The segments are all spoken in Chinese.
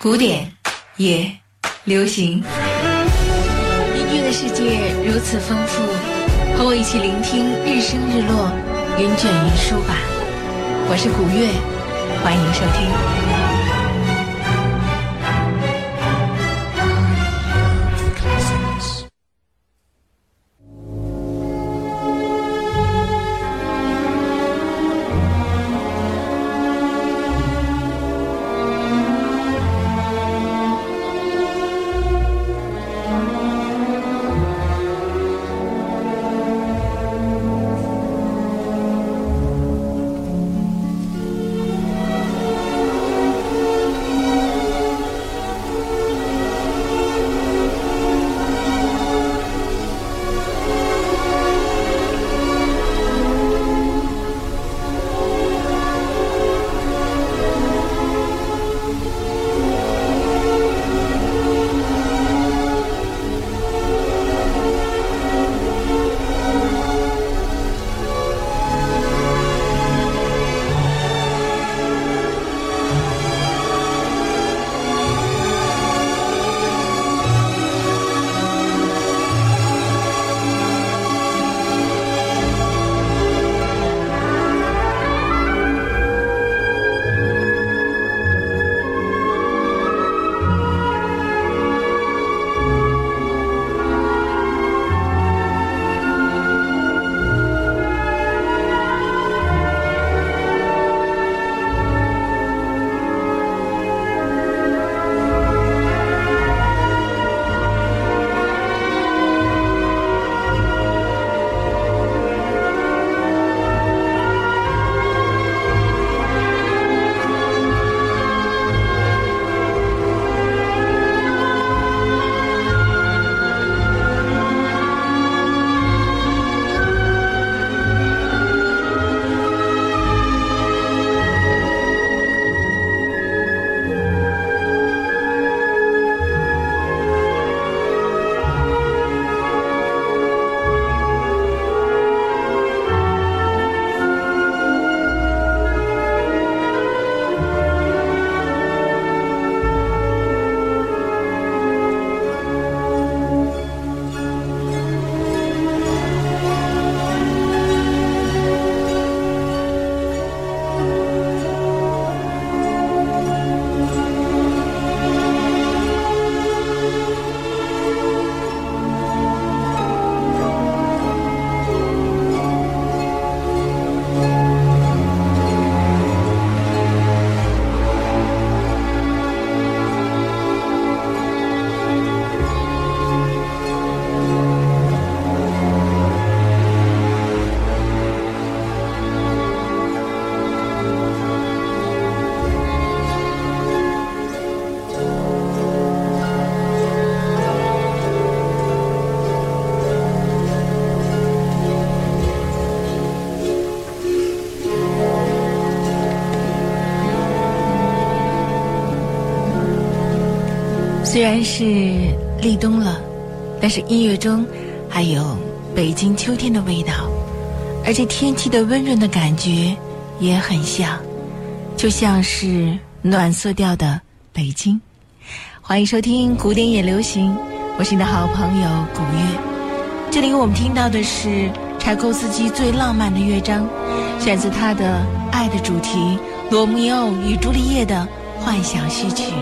古典也流行，音乐的世界如此丰富，和我一起聆听日升日落，云卷云舒吧。我是古月，欢迎收听。然是立冬了，但是音乐中还有北京秋天的味道，而且天气的温润的感觉也很像，就像是暖色调的北京。欢迎收听古典也流行，我是你的好朋友古月。这里我们听到的是柴可夫斯基最浪漫的乐章，选自他的《爱的主题》——罗密欧与朱丽叶的幻想序曲。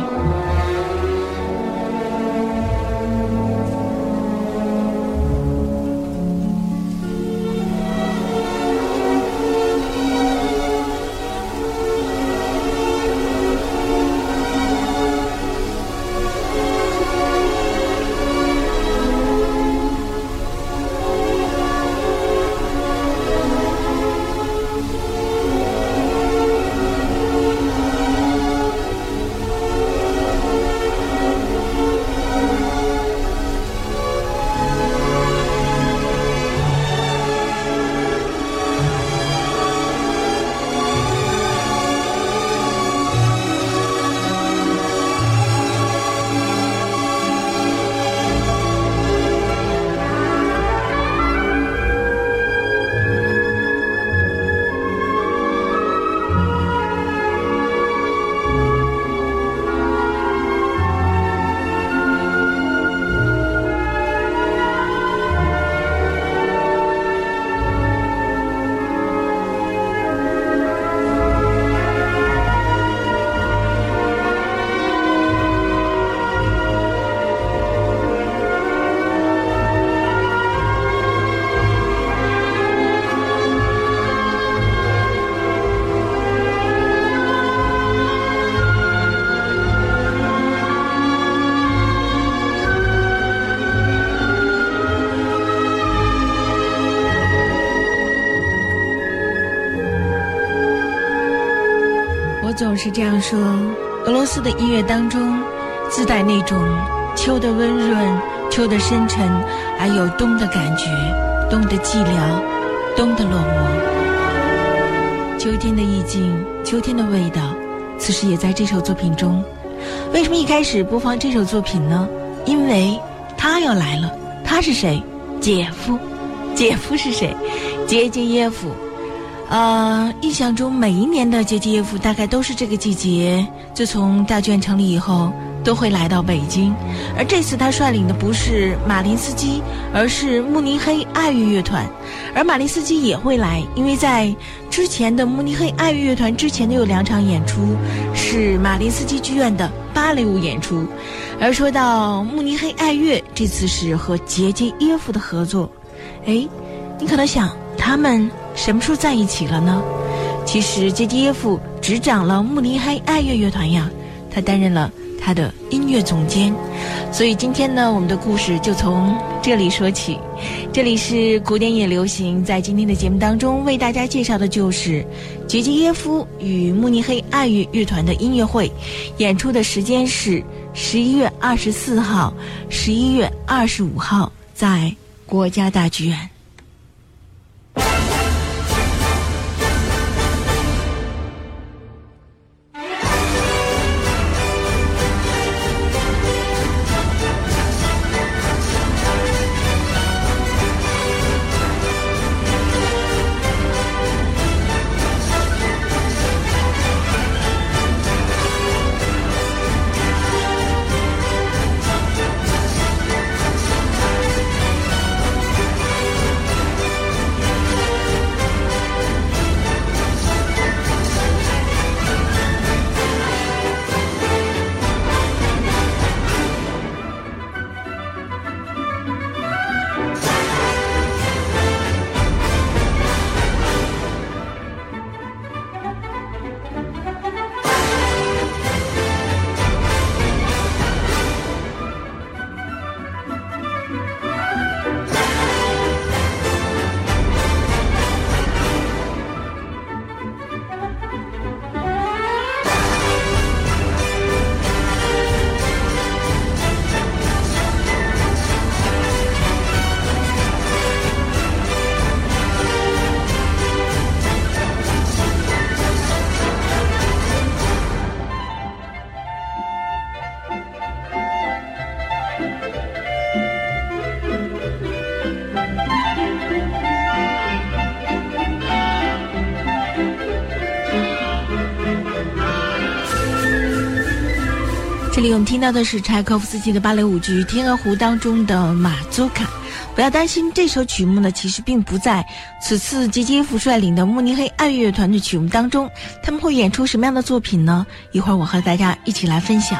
总是这样说：俄罗斯的音乐当中，自带那种秋的温润、秋的深沉，还有冬的感觉、冬的寂寥、冬的落寞、秋天的意境、秋天的味道。此时也在这首作品中。为什么一开始播放这首作品呢？因为他要来了。他是谁？姐夫。姐夫是谁？杰杰耶夫。呃，印象中每一年的杰杰耶夫大概都是这个季节。自从大卷成立以后，都会来到北京。而这次他率领的不是马林斯基，而是慕尼黑爱乐乐团。而马林斯基也会来，因为在之前的慕尼黑爱乐乐团之前的有两场演出是马林斯基剧院的芭蕾舞演出。而说到慕尼黑爱乐，这次是和杰杰耶夫的合作。哎，你可能想，他们什么时候在一起了呢？其实杰杰耶夫执掌了慕尼黑爱乐乐团呀，他担任了他的音乐总监。所以今天呢，我们的故事就从这里说起。这里是古典也流行，在今天的节目当中为大家介绍的就是杰杰耶夫与慕尼黑爱乐乐团的音乐会，演出的时间是十一月二十四号、十一月二十五号在。国家大剧院。我们听到的是柴可夫斯基的芭蕾舞剧《天鹅湖》当中的马祖卡。不要担心，这首曲目呢，其实并不在此次杰杰夫率领的慕尼黑爱乐乐团的曲目当中。他们会演出什么样的作品呢？一会儿我和大家一起来分享。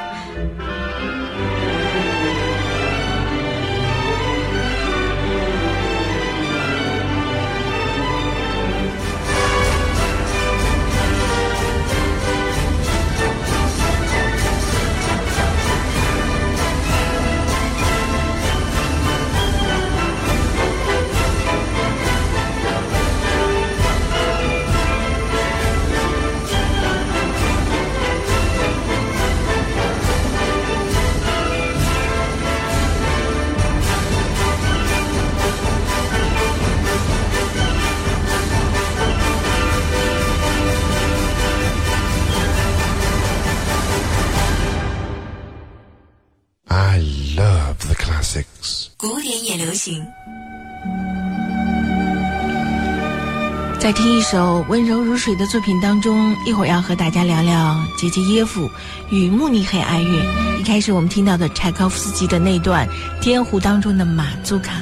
在听一首温柔如水的作品当中，一会儿要和大家聊聊杰杰耶夫与慕尼黑哀乐。一开始我们听到的柴可夫斯基的那段《天湖》当中的马祖卡。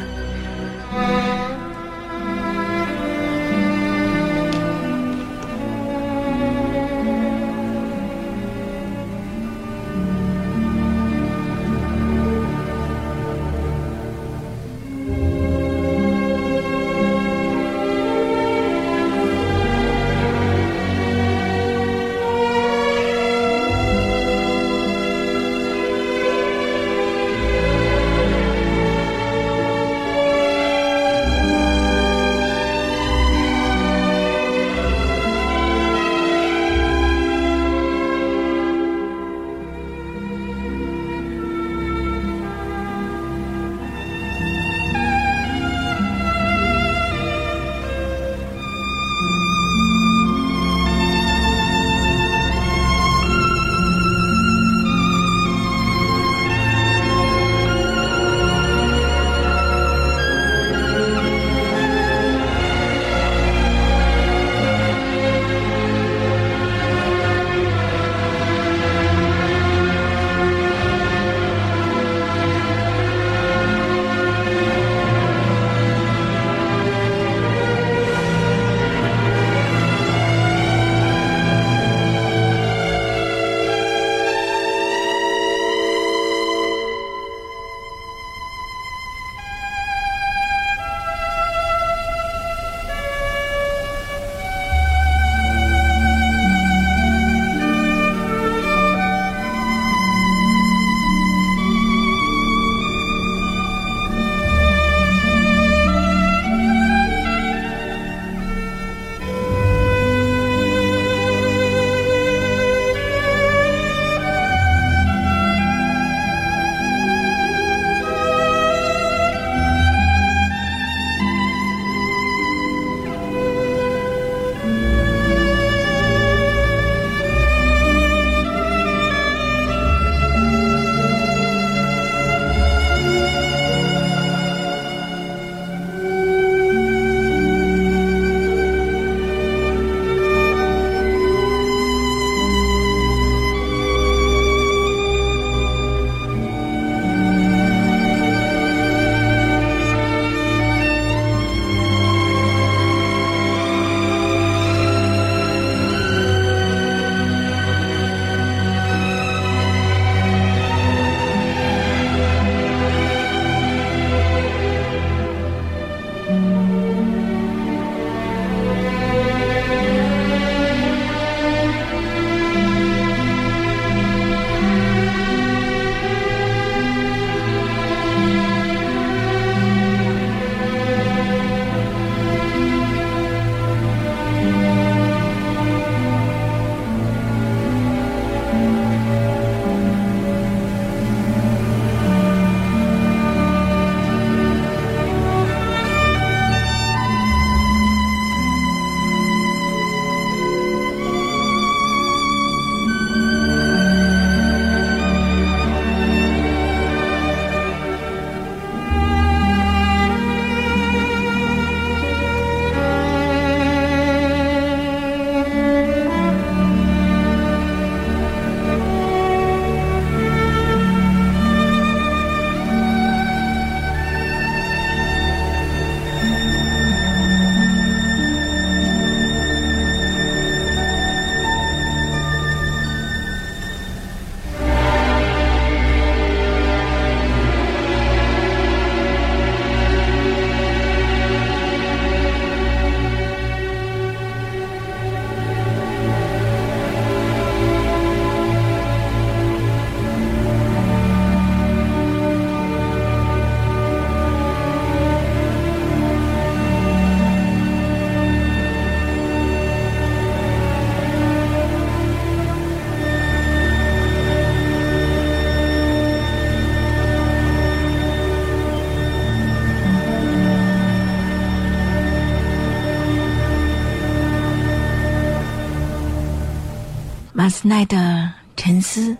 马斯奈的《沉思》，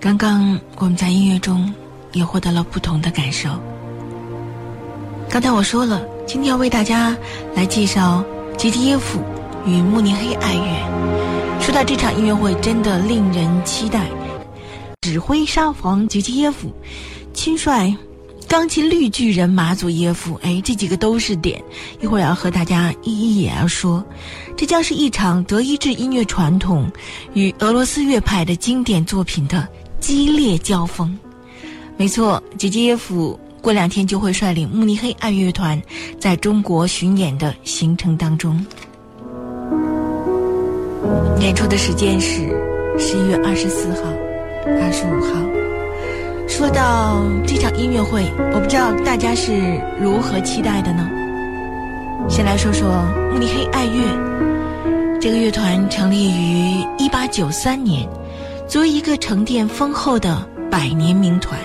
刚刚我们在音乐中也获得了不同的感受。刚才我说了，今天要为大家来介绍吉迪耶夫与慕尼黑爱乐。说到这场音乐会，真的令人期待。指挥沙皇吉吉耶夫，亲率。钢琴绿巨人马祖耶夫，哎，这几个都是点。一会儿要和大家一一也要说，这将是一场德意志音乐传统与俄罗斯乐派的经典作品的激烈交锋。没错，杰杰耶夫过两天就会率领慕尼黑爱乐团在中国巡演的行程当中。演出的时间是十一月二十四号、二十五号。说到这场音乐会，我不知道大家是如何期待的呢？先来说说慕尼黑爱乐，这个乐团成立于一八九三年，作为一个沉淀丰厚的百年名团，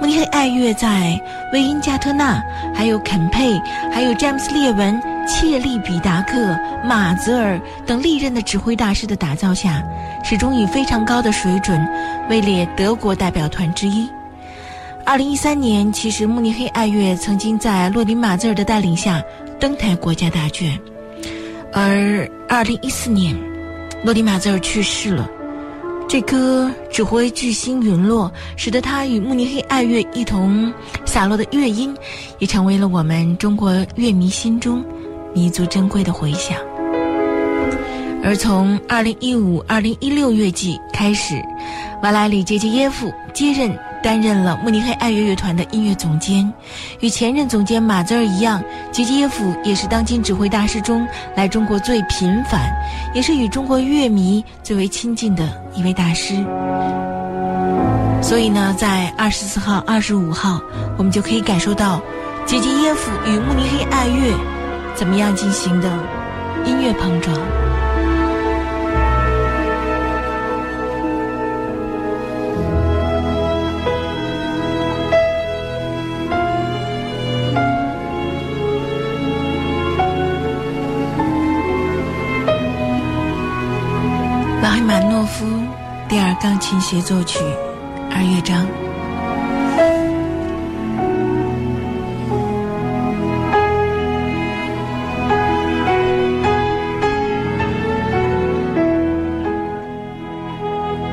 慕尼黑爱乐在威因加特纳、还有肯佩、还有詹姆斯列文、切利比达克、马泽尔等历任的指挥大师的打造下。始终以非常高的水准位列德国代表团之一。二零一三年，其实慕尼黑爱乐曾经在洛林马泽尔的带领下登台国家大剧，而二零一四年，洛林马泽尔去世了，这颗指挥巨星陨落，使得他与慕尼黑爱乐一同洒落的乐音，也成为了我们中国乐迷心中弥足珍贵的回响。而从二零一五、二零一六乐季开始，瓦莱里·杰杰耶夫接任担任了慕尼黑爱乐乐团的音乐总监。与前任总监马泽尔一样，杰杰耶夫也是当今指挥大师中来中国最频繁，也是与中国乐迷最为亲近的一位大师。所以呢，在二十四号、二十五号，我们就可以感受到杰杰耶夫与慕尼黑爱乐怎么样进行的音乐碰撞。拉赫玛诺夫第二钢琴协奏曲，二乐章。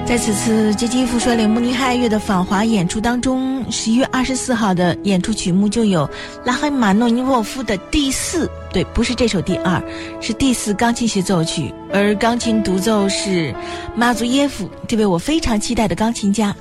在此次杰基夫率领慕尼黑爱乐的访华演出当中，十一月二十四号的演出曲目就有拉赫玛诺尼沃夫的第四。对，不是这首第二，是第四钢琴协奏曲，而钢琴独奏是马祖耶夫这位我非常期待的钢琴家。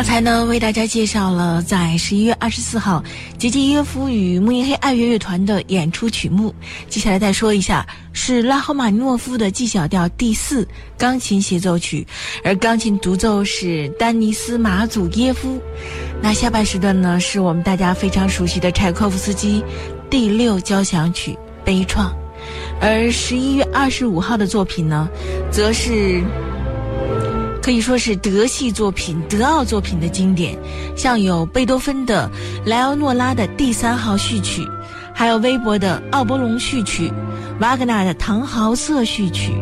刚才呢，为大家介绍了在十一月二十四号，杰杰耶夫与慕尼黑爱乐乐团的演出曲目。接下来再说一下，是拉赫玛诺夫的 G 小调第四钢琴协奏曲，而钢琴独奏是丹尼斯马祖耶夫。那下半时段呢，是我们大家非常熟悉的柴可夫斯基第六交响曲悲怆，而十一月二十五号的作品呢，则是。可以说是德系作品、德奥作品的经典，像有贝多芬的莱奥诺拉的第三号序曲，还有微博的奥波隆序曲，瓦格纳的唐豪瑟序曲，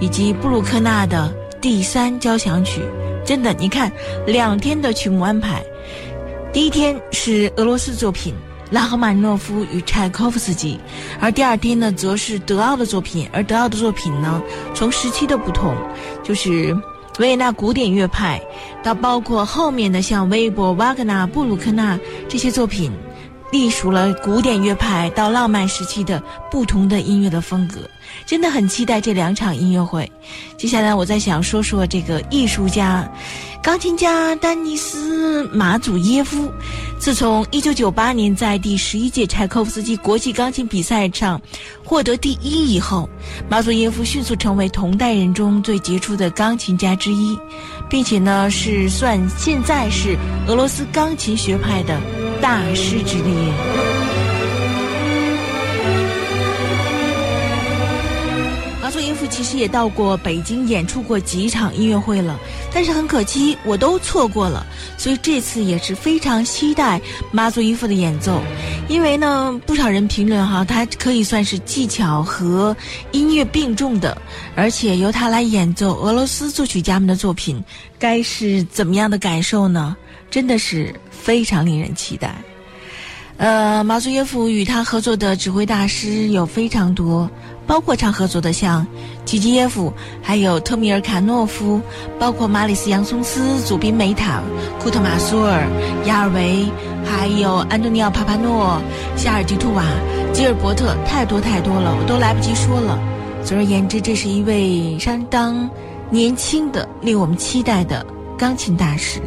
以及布鲁克纳的第三交响曲。真的，你看两天的曲目安排，第一天是俄罗斯作品拉赫玛尼诺夫与柴可夫斯基，而第二天呢，则是德奥的作品。而德奥的作品呢，从时期的不同，就是。维也纳古典乐派，到包括后面的像微博、瓦格纳、布鲁克纳这些作品，隶属了古典乐派到浪漫时期的不同的音乐的风格。真的很期待这两场音乐会。接下来，我再想说说这个艺术家。钢琴家丹尼斯马祖耶夫，自从1998年在第十一届柴可夫斯基国际钢琴比赛上获得第一以后，马祖耶夫迅速成为同代人中最杰出的钢琴家之一，并且呢是算现在是俄罗斯钢琴学派的大师之列。索耶夫其实也到过北京演出过几场音乐会了，但是很可惜我都错过了，所以这次也是非常期待马祖耶夫的演奏，因为呢不少人评论哈，他可以算是技巧和音乐并重的，而且由他来演奏俄罗斯作曲家们的作品，该是怎么样的感受呢？真的是非常令人期待。呃，马祖耶夫与他合作的指挥大师有非常多。包括常合作的像吉吉耶夫，还有特米尔卡诺夫，包括马里斯杨松斯、祖宾梅塔、库特马苏尔、亚尔维，还有安东尼奥帕帕诺、夏尔迪图瓦、吉尔伯特，太多太多了，我都来不及说了。总而言之，这是一位相当年轻的、令我们期待的钢琴大师。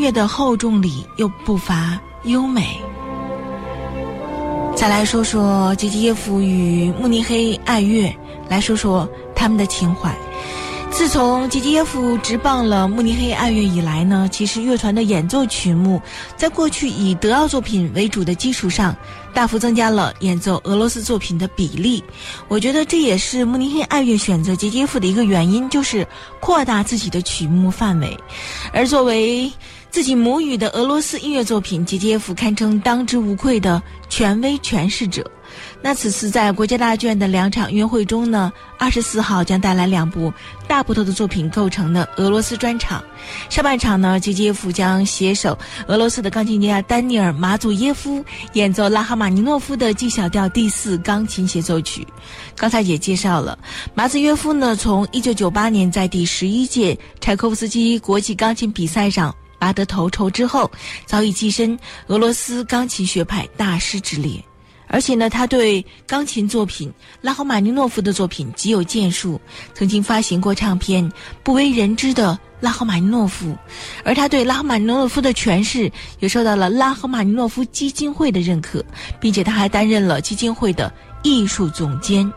乐的厚重里又不乏优美。再来说说杰吉耶夫与慕尼黑爱乐，来说说他们的情怀。自从杰吉耶夫执棒了慕尼黑爱乐以来呢，其实乐团的演奏曲目在过去以德奥作品为主的基础上，大幅增加了演奏俄罗斯作品的比例。我觉得这也是慕尼黑爱乐选择杰吉耶夫的一个原因，就是扩大自己的曲目范围。而作为自己母语的俄罗斯音乐作品，杰吉耶夫堪称当之无愧的权威诠释者。那此次在国家大剧院的两场音乐会中呢，二十四号将带来两部大部头的作品构成的俄罗斯专场。上半场呢，杰吉耶夫将携手俄罗斯的钢琴家丹尼尔马祖耶夫演奏拉赫玛尼诺夫的 G 小调第四钢琴协奏曲。刚才也介绍了，马祖耶夫呢，从一九九八年在第十一届柴可夫斯基国际钢琴比赛上拔得头筹之后，早已跻身俄罗斯钢琴学派大师之列。而且呢，他对钢琴作品拉赫玛尼诺夫的作品极有建树，曾经发行过唱片《不为人知的拉赫玛尼诺夫》，而他对拉赫玛尼诺夫的诠释也受到了拉赫玛尼诺夫基金会的认可，并且他还担任了基金会的艺术总监。